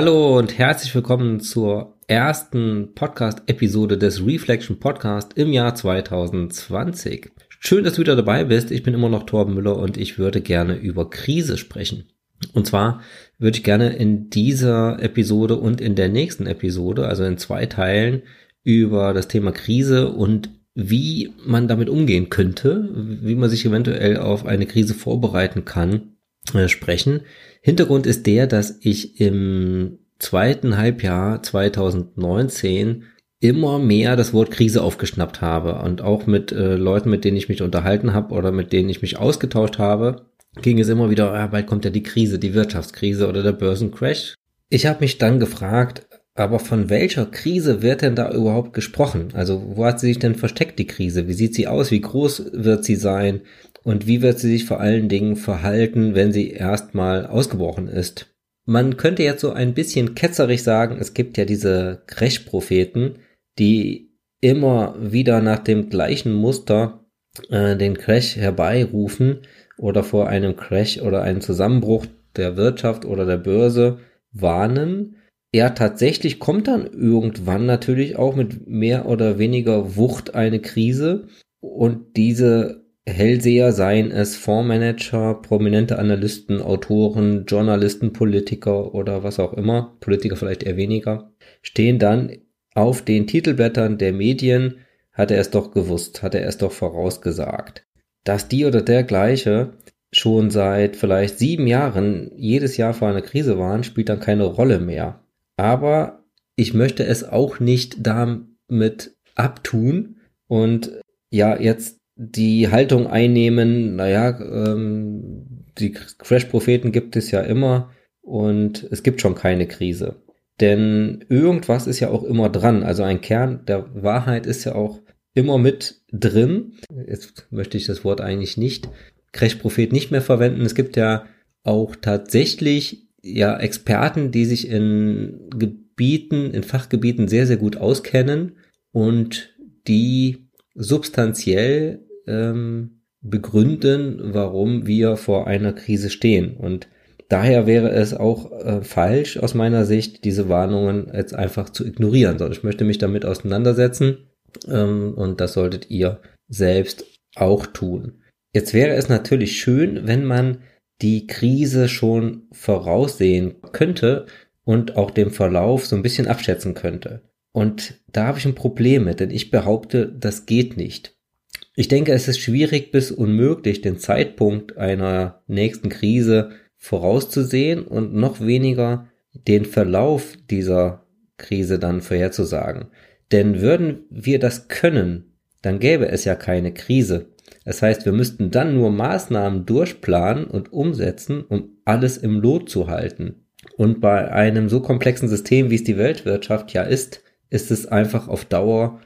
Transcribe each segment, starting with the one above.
Hallo und herzlich willkommen zur ersten Podcast-Episode des Reflection Podcast im Jahr 2020. Schön, dass du wieder dabei bist. Ich bin immer noch Torben Müller und ich würde gerne über Krise sprechen. Und zwar würde ich gerne in dieser Episode und in der nächsten Episode, also in zwei Teilen, über das Thema Krise und wie man damit umgehen könnte, wie man sich eventuell auf eine Krise vorbereiten kann, äh, sprechen. Hintergrund ist der, dass ich im zweiten Halbjahr 2019 immer mehr das Wort Krise aufgeschnappt habe und auch mit äh, Leuten, mit denen ich mich unterhalten habe oder mit denen ich mich ausgetauscht habe, ging es immer wieder, ah, bald kommt ja die Krise, die Wirtschaftskrise oder der Börsencrash. Ich habe mich dann gefragt, aber von welcher Krise wird denn da überhaupt gesprochen? Also wo hat sie sich denn versteckt, die Krise? Wie sieht sie aus? Wie groß wird sie sein? Und wie wird sie sich vor allen Dingen verhalten, wenn sie erstmal ausgebrochen ist? Man könnte jetzt so ein bisschen ketzerig sagen, es gibt ja diese Crash-Propheten, die immer wieder nach dem gleichen Muster äh, den Crash herbeirufen oder vor einem Crash oder einem Zusammenbruch der Wirtschaft oder der Börse warnen. Ja, tatsächlich kommt dann irgendwann natürlich auch mit mehr oder weniger Wucht eine Krise und diese Hellseher seien es Fondsmanager, prominente Analysten, Autoren, Journalisten, Politiker oder was auch immer, Politiker vielleicht eher weniger, stehen dann auf den Titelblättern der Medien, hat er es doch gewusst, hat er es doch vorausgesagt. Dass die oder der gleiche schon seit vielleicht sieben Jahren jedes Jahr vor einer Krise waren, spielt dann keine Rolle mehr. Aber ich möchte es auch nicht damit abtun und ja, jetzt die Haltung einnehmen, naja, ähm, die Crash-Propheten gibt es ja immer und es gibt schon keine Krise. Denn irgendwas ist ja auch immer dran. Also ein Kern der Wahrheit ist ja auch immer mit drin. Jetzt möchte ich das Wort eigentlich nicht, Crash-Prophet nicht mehr verwenden. Es gibt ja auch tatsächlich ja Experten, die sich in Gebieten, in Fachgebieten sehr, sehr gut auskennen und die substanziell ähm, begründen, warum wir vor einer Krise stehen. Und daher wäre es auch äh, falsch aus meiner Sicht, diese Warnungen jetzt einfach zu ignorieren, sondern ich möchte mich damit auseinandersetzen ähm, und das solltet ihr selbst auch tun. Jetzt wäre es natürlich schön, wenn man die Krise schon voraussehen könnte und auch den Verlauf so ein bisschen abschätzen könnte. Und da habe ich ein Problem mit, denn ich behaupte, das geht nicht. Ich denke, es ist schwierig bis unmöglich, den Zeitpunkt einer nächsten Krise vorauszusehen und noch weniger den Verlauf dieser Krise dann vorherzusagen. Denn würden wir das können, dann gäbe es ja keine Krise. Das heißt, wir müssten dann nur Maßnahmen durchplanen und umsetzen, um alles im Lot zu halten. Und bei einem so komplexen System, wie es die Weltwirtschaft ja ist, ist es einfach auf Dauer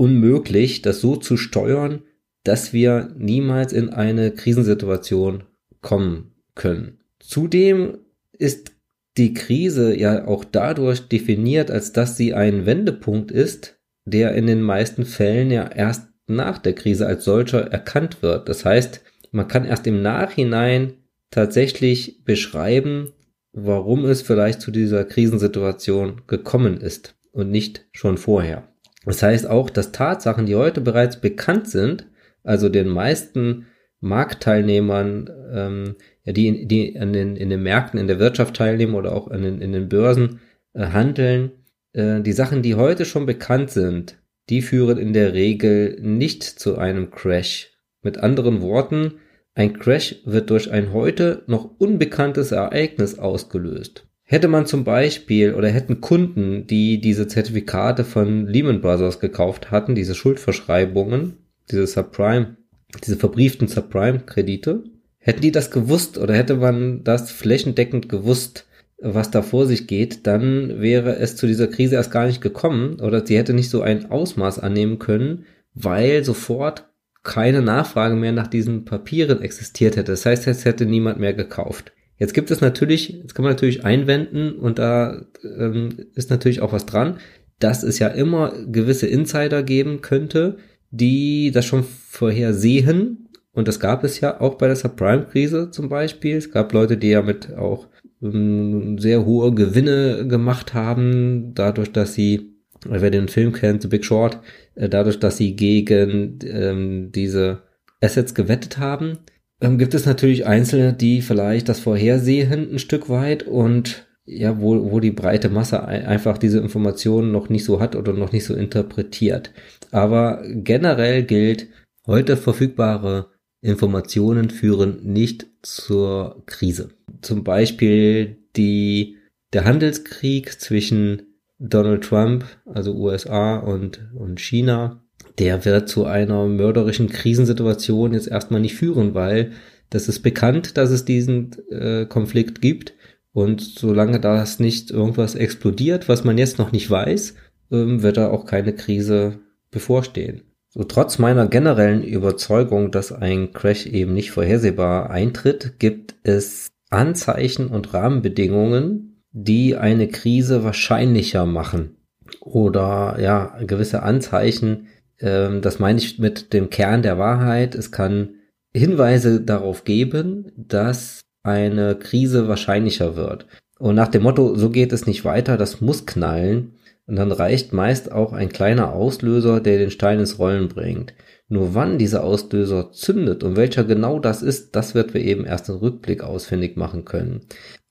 unmöglich, das so zu steuern, dass wir niemals in eine Krisensituation kommen können. Zudem ist die Krise ja auch dadurch definiert, als dass sie ein Wendepunkt ist, der in den meisten Fällen ja erst nach der Krise als solcher erkannt wird. Das heißt, man kann erst im Nachhinein tatsächlich beschreiben, warum es vielleicht zu dieser Krisensituation gekommen ist und nicht schon vorher. Das heißt auch, dass Tatsachen, die heute bereits bekannt sind, also den meisten Marktteilnehmern, ähm, ja, die, die an den, in den Märkten, in der Wirtschaft teilnehmen oder auch in den, in den Börsen äh, handeln, äh, die Sachen, die heute schon bekannt sind, die führen in der Regel nicht zu einem Crash. Mit anderen Worten, ein Crash wird durch ein heute noch unbekanntes Ereignis ausgelöst. Hätte man zum Beispiel oder hätten Kunden, die diese Zertifikate von Lehman Brothers gekauft hatten, diese Schuldverschreibungen, diese Subprime, diese verbrieften Subprime-Kredite, hätten die das gewusst oder hätte man das flächendeckend gewusst, was da vor sich geht, dann wäre es zu dieser Krise erst gar nicht gekommen oder sie hätte nicht so ein Ausmaß annehmen können, weil sofort keine Nachfrage mehr nach diesen Papieren existiert hätte. Das heißt, es hätte niemand mehr gekauft. Jetzt gibt es natürlich, jetzt kann man natürlich einwenden und da ähm, ist natürlich auch was dran, dass es ja immer gewisse Insider geben könnte, die das schon vorhersehen. Und das gab es ja auch bei der Subprime-Krise zum Beispiel. Es gab Leute, die ja mit auch ähm, sehr hohe Gewinne gemacht haben, dadurch, dass sie, wer den Film kennt, The Big Short, äh, dadurch, dass sie gegen ähm, diese Assets gewettet haben. Ähm, gibt es natürlich Einzelne, die vielleicht das vorhersehen ein Stück weit und ja, wo, wo die breite Masse einfach diese Informationen noch nicht so hat oder noch nicht so interpretiert. Aber generell gilt, heute verfügbare Informationen führen nicht zur Krise. Zum Beispiel die, der Handelskrieg zwischen Donald Trump, also USA und, und China, der wird zu einer mörderischen Krisensituation jetzt erstmal nicht führen, weil das ist bekannt, dass es diesen äh, Konflikt gibt. Und solange das nicht irgendwas explodiert, was man jetzt noch nicht weiß, ähm, wird da auch keine Krise bevorstehen. So trotz meiner generellen Überzeugung, dass ein Crash eben nicht vorhersehbar eintritt, gibt es Anzeichen und Rahmenbedingungen, die eine Krise wahrscheinlicher machen. Oder ja, gewisse Anzeichen, ähm, das meine ich mit dem Kern der Wahrheit. Es kann Hinweise darauf geben, dass eine Krise wahrscheinlicher wird. Und nach dem Motto, so geht es nicht weiter, das muss knallen. Und dann reicht meist auch ein kleiner Auslöser, der den Stein ins Rollen bringt. Nur wann dieser Auslöser zündet und welcher genau das ist, das wird wir eben erst im Rückblick ausfindig machen können.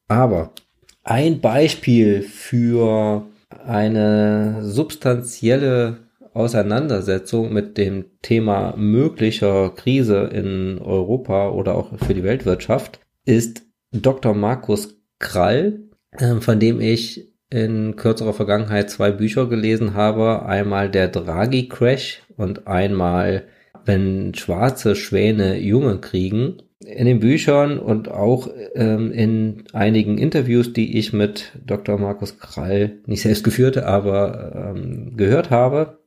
Aber ein Beispiel für eine substanzielle Auseinandersetzung mit dem Thema möglicher Krise in Europa oder auch für die Weltwirtschaft ist Dr. Markus Krall, ähm, von dem ich in kürzerer Vergangenheit zwei Bücher gelesen habe. Einmal der Draghi Crash und einmal wenn schwarze Schwäne Junge kriegen. In den Büchern und auch ähm, in einigen Interviews, die ich mit Dr. Markus Krall nicht selbst geführte, aber ähm, gehört habe,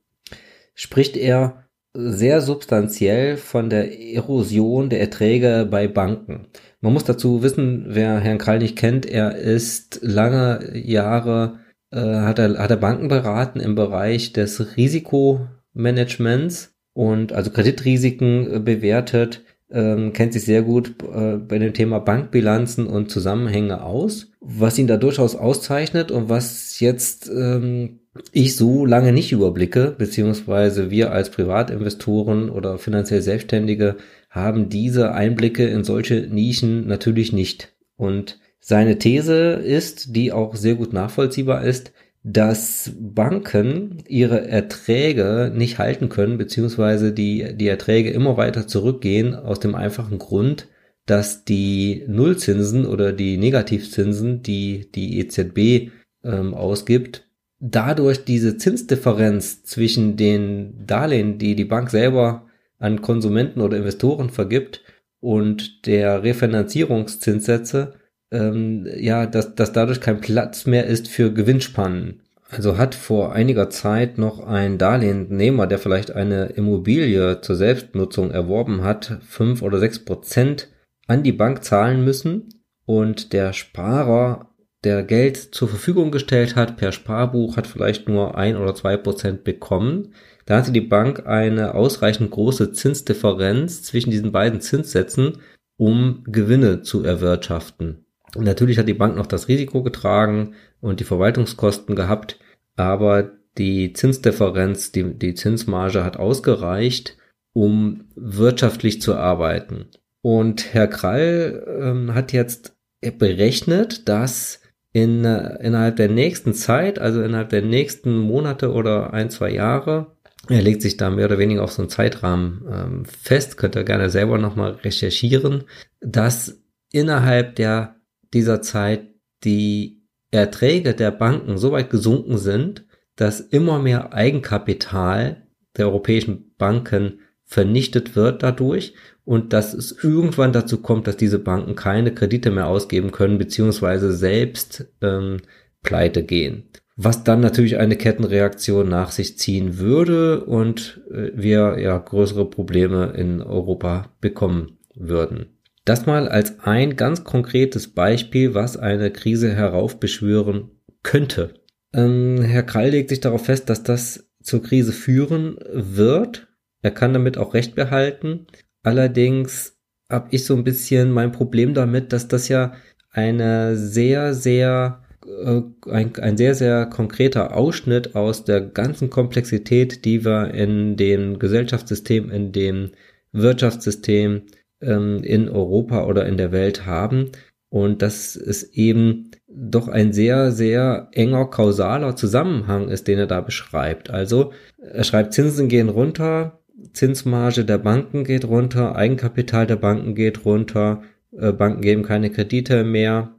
spricht er sehr substanziell von der Erosion der Erträge bei Banken. Man muss dazu wissen, wer Herrn Krall nicht kennt, er ist lange Jahre, äh, hat, er, hat er Banken beraten im Bereich des Risikomanagements und also Kreditrisiken äh, bewertet, ähm, kennt sich sehr gut äh, bei dem Thema Bankbilanzen und Zusammenhänge aus, was ihn da durchaus auszeichnet und was jetzt ähm, ich so lange nicht überblicke, beziehungsweise wir als Privatinvestoren oder finanziell Selbstständige haben diese Einblicke in solche Nischen natürlich nicht. Und seine These ist, die auch sehr gut nachvollziehbar ist, dass Banken ihre Erträge nicht halten können, beziehungsweise die, die Erträge immer weiter zurückgehen, aus dem einfachen Grund, dass die Nullzinsen oder die Negativzinsen, die die EZB ähm, ausgibt, dadurch diese Zinsdifferenz zwischen den Darlehen, die die Bank selber an Konsumenten oder Investoren vergibt und der Refinanzierungszinssätze, ähm, ja, dass, dass dadurch kein Platz mehr ist für Gewinnspannen. Also hat vor einiger Zeit noch ein Darlehensnehmer, der vielleicht eine Immobilie zur Selbstnutzung erworben hat, fünf oder sechs Prozent an die Bank zahlen müssen und der Sparer der Geld zur Verfügung gestellt hat per Sparbuch, hat vielleicht nur ein oder zwei Prozent bekommen. Da hatte die Bank eine ausreichend große Zinsdifferenz zwischen diesen beiden Zinssätzen, um Gewinne zu erwirtschaften. Und natürlich hat die Bank noch das Risiko getragen und die Verwaltungskosten gehabt, aber die Zinsdifferenz, die, die Zinsmarge hat ausgereicht, um wirtschaftlich zu arbeiten. Und Herr Krall ähm, hat jetzt berechnet, dass in, äh, innerhalb der nächsten Zeit, also innerhalb der nächsten Monate oder ein, zwei Jahre, er legt sich da mehr oder weniger auf so einen Zeitrahmen ähm, fest, könnt ihr gerne selber nochmal recherchieren, dass innerhalb der, dieser Zeit die Erträge der Banken so weit gesunken sind, dass immer mehr Eigenkapital der europäischen Banken vernichtet wird dadurch und dass es irgendwann dazu kommt, dass diese Banken keine Kredite mehr ausgeben können, beziehungsweise selbst ähm, pleite gehen. Was dann natürlich eine Kettenreaktion nach sich ziehen würde und äh, wir ja größere Probleme in Europa bekommen würden. Das mal als ein ganz konkretes Beispiel, was eine Krise heraufbeschwören könnte. Ähm, Herr Krall legt sich darauf fest, dass das zur Krise führen wird. Er kann damit auch Recht behalten. Allerdings habe ich so ein bisschen mein Problem damit, dass das ja eine sehr, sehr äh, ein, ein sehr, sehr konkreter Ausschnitt aus der ganzen Komplexität, die wir in dem Gesellschaftssystem, in dem Wirtschaftssystem ähm, in Europa oder in der Welt haben. Und dass es eben doch ein sehr, sehr enger kausaler Zusammenhang ist, den er da beschreibt. Also er schreibt, Zinsen gehen runter, Zinsmarge der Banken geht runter, Eigenkapital der Banken geht runter, äh, Banken geben keine Kredite mehr,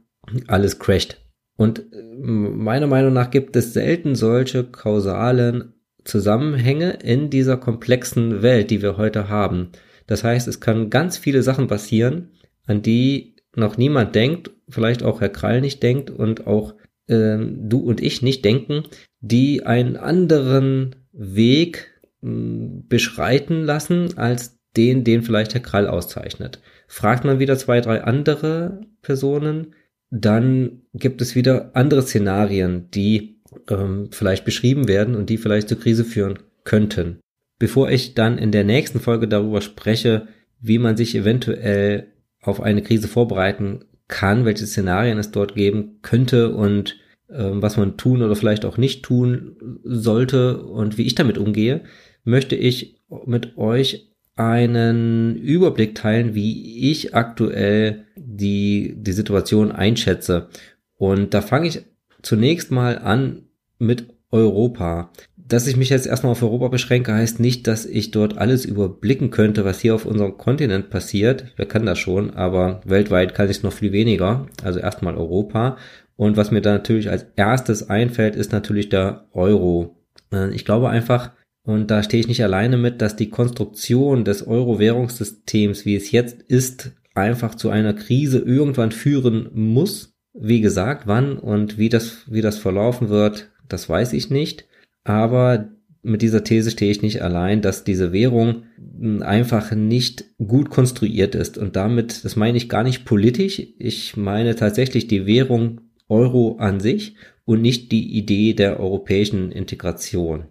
alles crasht. Und äh, meiner Meinung nach gibt es selten solche kausalen Zusammenhänge in dieser komplexen Welt, die wir heute haben. Das heißt, es kann ganz viele Sachen passieren, an die noch niemand denkt, vielleicht auch Herr Krall nicht denkt und auch äh, du und ich nicht denken, die einen anderen Weg beschreiten lassen als den, den vielleicht Herr Krall auszeichnet. Fragt man wieder zwei, drei andere Personen, dann gibt es wieder andere Szenarien, die ähm, vielleicht beschrieben werden und die vielleicht zur Krise führen könnten. Bevor ich dann in der nächsten Folge darüber spreche, wie man sich eventuell auf eine Krise vorbereiten kann, welche Szenarien es dort geben könnte und ähm, was man tun oder vielleicht auch nicht tun sollte und wie ich damit umgehe, möchte ich mit euch einen Überblick teilen, wie ich aktuell die, die Situation einschätze. Und da fange ich zunächst mal an mit Europa. Dass ich mich jetzt erstmal auf Europa beschränke, heißt nicht, dass ich dort alles überblicken könnte, was hier auf unserem Kontinent passiert. Wer kann das schon, aber weltweit kann ich es noch viel weniger. Also erstmal Europa. Und was mir da natürlich als erstes einfällt, ist natürlich der Euro. Äh, ich glaube einfach, und da stehe ich nicht alleine mit, dass die Konstruktion des Euro-Währungssystems, wie es jetzt ist, einfach zu einer Krise irgendwann führen muss. Wie gesagt, wann und wie das, wie das verlaufen wird, das weiß ich nicht. Aber mit dieser These stehe ich nicht allein, dass diese Währung einfach nicht gut konstruiert ist. Und damit, das meine ich gar nicht politisch. Ich meine tatsächlich die Währung Euro an sich und nicht die Idee der europäischen Integration.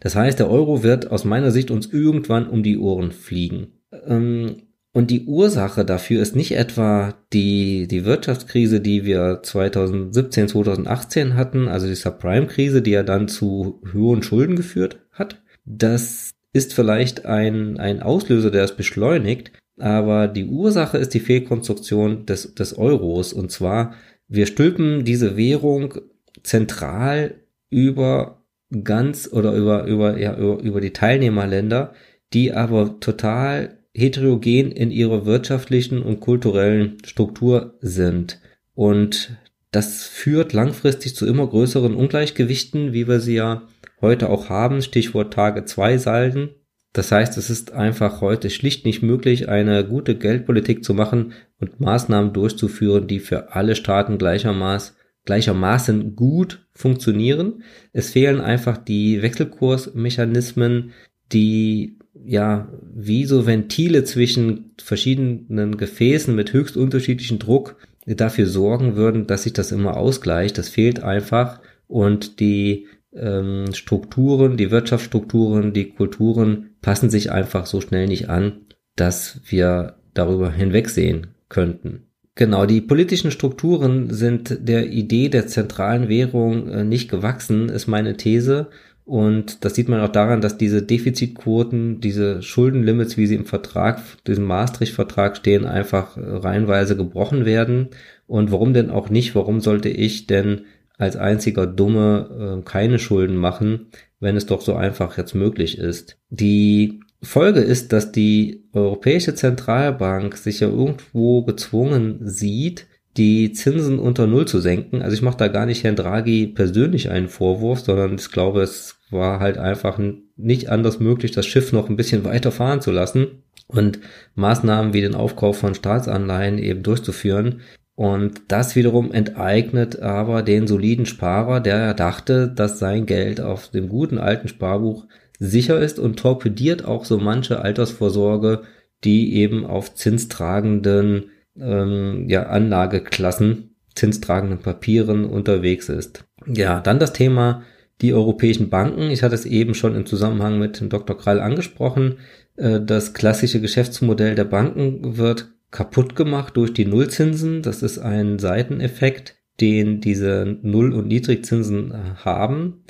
Das heißt, der Euro wird aus meiner Sicht uns irgendwann um die Ohren fliegen. Ähm, und die Ursache dafür ist nicht etwa die, die Wirtschaftskrise, die wir 2017, 2018 hatten, also die Subprime-Krise, die ja dann zu hohen Schulden geführt hat. Das ist vielleicht ein, ein Auslöser, der es beschleunigt, aber die Ursache ist die Fehlkonstruktion des, des Euros. Und zwar, wir stülpen diese Währung zentral über ganz oder über, über, ja, über die Teilnehmerländer, die aber total heterogen in ihrer wirtschaftlichen und kulturellen Struktur sind. Und das führt langfristig zu immer größeren Ungleichgewichten, wie wir sie ja heute auch haben. Stichwort Tage 2 Salden. Das heißt, es ist einfach heute schlicht nicht möglich, eine gute Geldpolitik zu machen und Maßnahmen durchzuführen, die für alle Staaten gleichermaßen gleichermaßen gut funktionieren. Es fehlen einfach die Wechselkursmechanismen, die ja wie so Ventile zwischen verschiedenen Gefäßen mit höchst unterschiedlichen Druck dafür sorgen würden, dass sich das immer ausgleicht. Das fehlt einfach und die ähm, Strukturen, die Wirtschaftsstrukturen, die Kulturen passen sich einfach so schnell nicht an, dass wir darüber hinwegsehen könnten. Genau, die politischen Strukturen sind der Idee der zentralen Währung äh, nicht gewachsen, ist meine These. Und das sieht man auch daran, dass diese Defizitquoten, diese Schuldenlimits, wie sie im Vertrag, diesem Maastricht-Vertrag stehen, einfach äh, reihenweise gebrochen werden. Und warum denn auch nicht? Warum sollte ich denn als einziger Dumme äh, keine Schulden machen, wenn es doch so einfach jetzt möglich ist? Die Folge ist, dass die Europäische Zentralbank sich ja irgendwo gezwungen sieht, die Zinsen unter Null zu senken. Also ich mache da gar nicht Herrn Draghi persönlich einen Vorwurf, sondern ich glaube, es war halt einfach nicht anders möglich, das Schiff noch ein bisschen weiter fahren zu lassen und Maßnahmen wie den Aufkauf von Staatsanleihen eben durchzuführen. Und das wiederum enteignet aber den soliden Sparer, der dachte, dass sein Geld auf dem guten alten Sparbuch sicher ist und torpediert auch so manche Altersvorsorge, die eben auf zinstragenden ähm, ja, Anlageklassen, zinstragenden Papieren unterwegs ist. Ja, dann das Thema die europäischen Banken. Ich hatte es eben schon im Zusammenhang mit Dr. Krall angesprochen. Äh, das klassische Geschäftsmodell der Banken wird kaputt gemacht durch die Nullzinsen. Das ist ein Seiteneffekt, den diese Null- und Niedrigzinsen haben.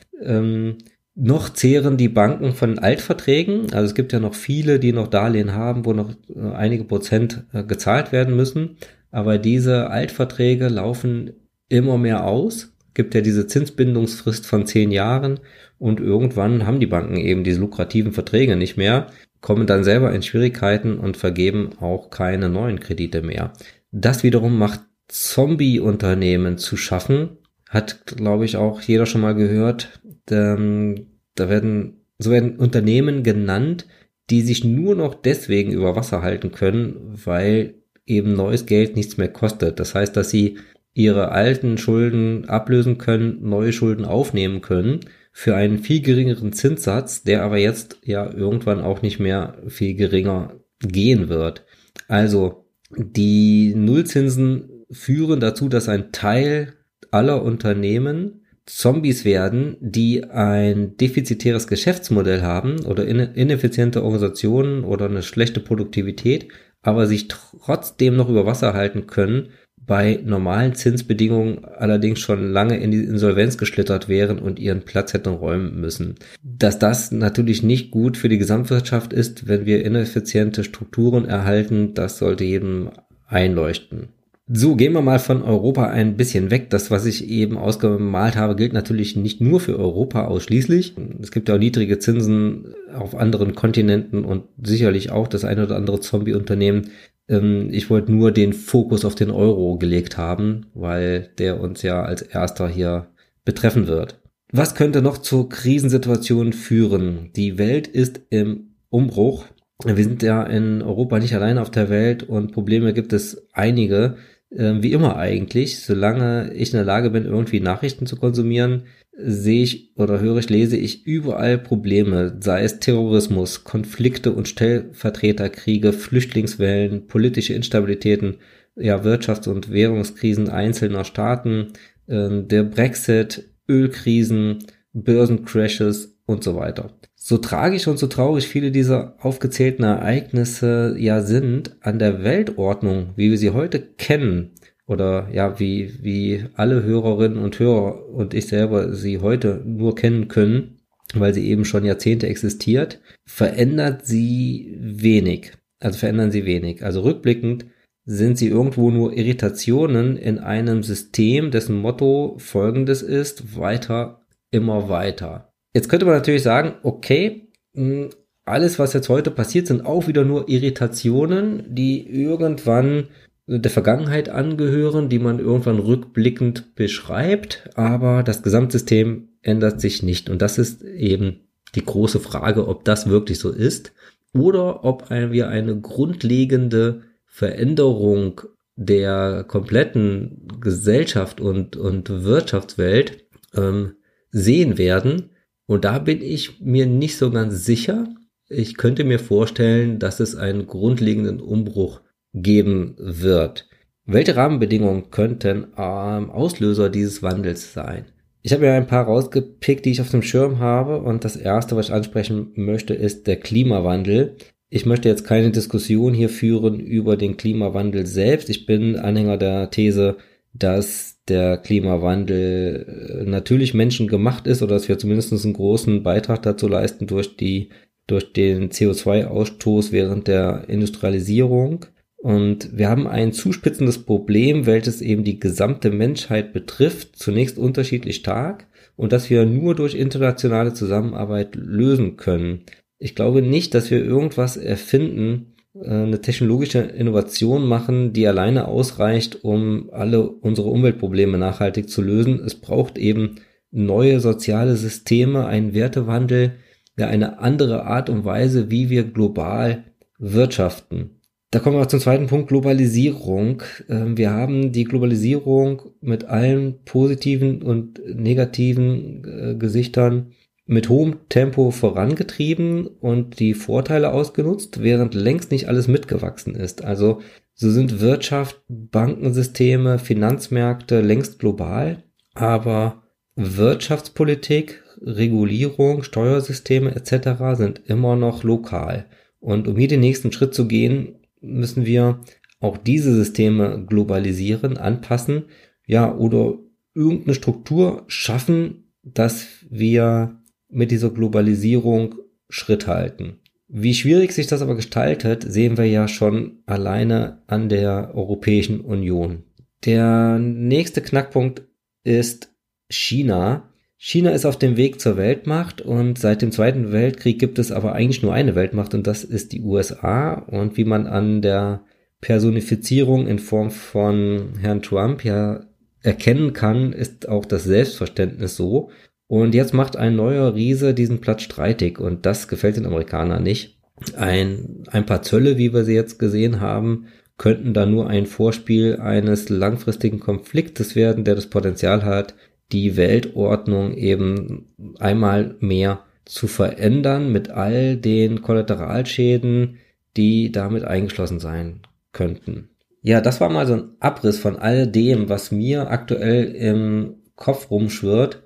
Noch zehren die Banken von Altverträgen. Also es gibt ja noch viele, die noch Darlehen haben, wo noch äh, einige Prozent äh, gezahlt werden müssen. Aber diese Altverträge laufen immer mehr aus. Gibt ja diese Zinsbindungsfrist von zehn Jahren und irgendwann haben die Banken eben diese lukrativen Verträge nicht mehr, kommen dann selber in Schwierigkeiten und vergeben auch keine neuen Kredite mehr. Das wiederum macht Zombie-Unternehmen zu schaffen, hat, glaube ich, auch jeder schon mal gehört. Ähm, da werden, so werden Unternehmen genannt, die sich nur noch deswegen über Wasser halten können, weil eben neues Geld nichts mehr kostet. Das heißt, dass sie ihre alten Schulden ablösen können, neue Schulden aufnehmen können für einen viel geringeren Zinssatz, der aber jetzt ja irgendwann auch nicht mehr viel geringer gehen wird. Also die Nullzinsen führen dazu, dass ein Teil aller Unternehmen Zombies werden, die ein defizitäres Geschäftsmodell haben oder ineffiziente Organisationen oder eine schlechte Produktivität, aber sich trotzdem noch über Wasser halten können, bei normalen Zinsbedingungen allerdings schon lange in die Insolvenz geschlittert wären und ihren Platz hätten räumen müssen. Dass das natürlich nicht gut für die Gesamtwirtschaft ist, wenn wir ineffiziente Strukturen erhalten, das sollte jedem einleuchten. So, gehen wir mal von Europa ein bisschen weg. Das, was ich eben ausgemalt habe, gilt natürlich nicht nur für Europa ausschließlich. Es gibt ja auch niedrige Zinsen auf anderen Kontinenten und sicherlich auch das eine oder andere Zombie-Unternehmen. Ähm, ich wollte nur den Fokus auf den Euro gelegt haben, weil der uns ja als erster hier betreffen wird. Was könnte noch zur Krisensituation führen? Die Welt ist im Umbruch. Wir sind ja in Europa nicht allein auf der Welt und Probleme gibt es einige. Ähm, wie immer eigentlich, solange ich in der Lage bin, irgendwie Nachrichten zu konsumieren, sehe ich oder höre ich, lese ich überall Probleme, sei es Terrorismus, Konflikte und Stellvertreterkriege, Flüchtlingswellen, politische Instabilitäten, ja, Wirtschafts- und Währungskrisen einzelner Staaten, äh, der Brexit, Ölkrisen, Börsencrashes und so weiter. So tragisch und so traurig viele dieser aufgezählten Ereignisse ja sind, an der Weltordnung, wie wir sie heute kennen, oder ja, wie, wie alle Hörerinnen und Hörer und ich selber sie heute nur kennen können, weil sie eben schon Jahrzehnte existiert, verändert sie wenig. Also verändern sie wenig. Also rückblickend sind sie irgendwo nur Irritationen in einem System, dessen Motto folgendes ist, weiter, immer weiter. Jetzt könnte man natürlich sagen, okay, hm, alles, was jetzt heute passiert, sind auch wieder nur Irritationen, die irgendwann der Vergangenheit angehören, die man irgendwann rückblickend beschreibt, aber das Gesamtsystem ändert sich nicht. Und das ist eben die große Frage, ob das wirklich so ist oder ob wir eine grundlegende Veränderung der kompletten Gesellschaft und, und Wirtschaftswelt ähm, sehen werden, und da bin ich mir nicht so ganz sicher. Ich könnte mir vorstellen, dass es einen grundlegenden Umbruch geben wird. Welche Rahmenbedingungen könnten ähm, Auslöser dieses Wandels sein? Ich habe ja ein paar rausgepickt, die ich auf dem Schirm habe. Und das erste, was ich ansprechen möchte, ist der Klimawandel. Ich möchte jetzt keine Diskussion hier führen über den Klimawandel selbst. Ich bin Anhänger der These, dass der Klimawandel äh, natürlich menschengemacht ist oder dass wir zumindest einen großen Beitrag dazu leisten durch die durch den CO2-Ausstoß während der Industrialisierung. Und wir haben ein zuspitzendes Problem, welches eben die gesamte Menschheit betrifft, zunächst unterschiedlich stark und das wir nur durch internationale Zusammenarbeit lösen können. Ich glaube nicht, dass wir irgendwas erfinden, eine technologische Innovation machen, die alleine ausreicht, um alle unsere Umweltprobleme nachhaltig zu lösen. Es braucht eben neue soziale Systeme, einen Wertewandel, ja eine andere Art und Weise, wie wir global wirtschaften. Da kommen wir zum zweiten Punkt, Globalisierung. Ähm, wir haben die Globalisierung mit allen positiven und negativen äh, Gesichtern mit hohem Tempo vorangetrieben und die Vorteile ausgenutzt, während längst nicht alles mitgewachsen ist. Also so sind Wirtschaft, Bankensysteme, Finanzmärkte längst global, aber Wirtschaftspolitik, Regulierung, Steuersysteme etc. sind immer noch lokal. Und um hier den nächsten Schritt zu gehen, müssen wir auch diese Systeme globalisieren, anpassen, ja, oder irgendeine Struktur schaffen, dass wir mit dieser Globalisierung Schritt halten. Wie schwierig sich das aber gestaltet, sehen wir ja schon alleine an der Europäischen Union. Der nächste Knackpunkt ist China. China ist auf dem Weg zur Weltmacht und seit dem Zweiten Weltkrieg gibt es aber eigentlich nur eine Weltmacht und das ist die USA. Und wie man an der Personifizierung in Form von Herrn Trump ja erkennen kann, ist auch das Selbstverständnis so. Und jetzt macht ein neuer Riese diesen Platz streitig und das gefällt den Amerikanern nicht. Ein, ein paar Zölle, wie wir sie jetzt gesehen haben, könnten da nur ein Vorspiel eines langfristigen Konfliktes werden, der das Potenzial hat, die Weltordnung eben einmal mehr zu verändern mit all den Kollateralschäden, die damit eingeschlossen sein könnten. Ja, das war mal so ein Abriss von all dem, was mir aktuell im Kopf rumschwirrt,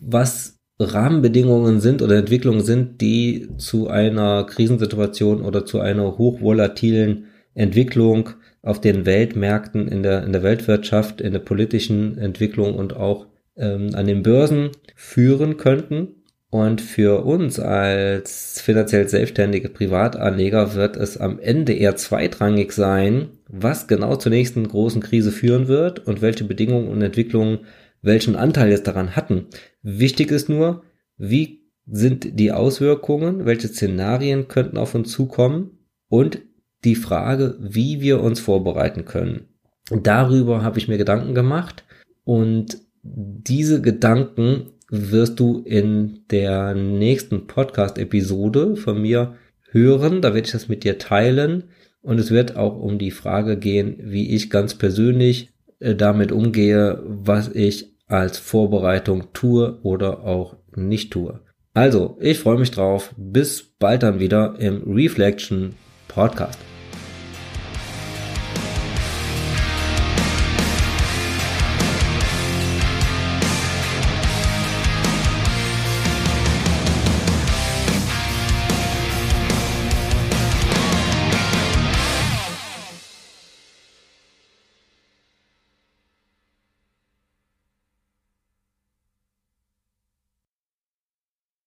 was Rahmenbedingungen sind oder Entwicklungen sind, die zu einer Krisensituation oder zu einer hochvolatilen Entwicklung auf den Weltmärkten, in der, in der Weltwirtschaft, in der politischen Entwicklung und auch ähm, an den Börsen führen könnten. Und für uns als finanziell selbstständige Privatanleger wird es am Ende eher zweitrangig sein, was genau zur nächsten großen Krise führen wird und welche Bedingungen und Entwicklungen welchen Anteil jetzt daran hatten. Wichtig ist nur, wie sind die Auswirkungen, welche Szenarien könnten auf uns zukommen und die Frage, wie wir uns vorbereiten können. Darüber habe ich mir Gedanken gemacht und diese Gedanken wirst du in der nächsten Podcast-Episode von mir hören. Da werde ich das mit dir teilen. Und es wird auch um die Frage gehen, wie ich ganz persönlich äh, damit umgehe, was ich als Vorbereitung tue oder auch nicht tue. Also, ich freue mich drauf. Bis bald dann wieder im Reflection Podcast.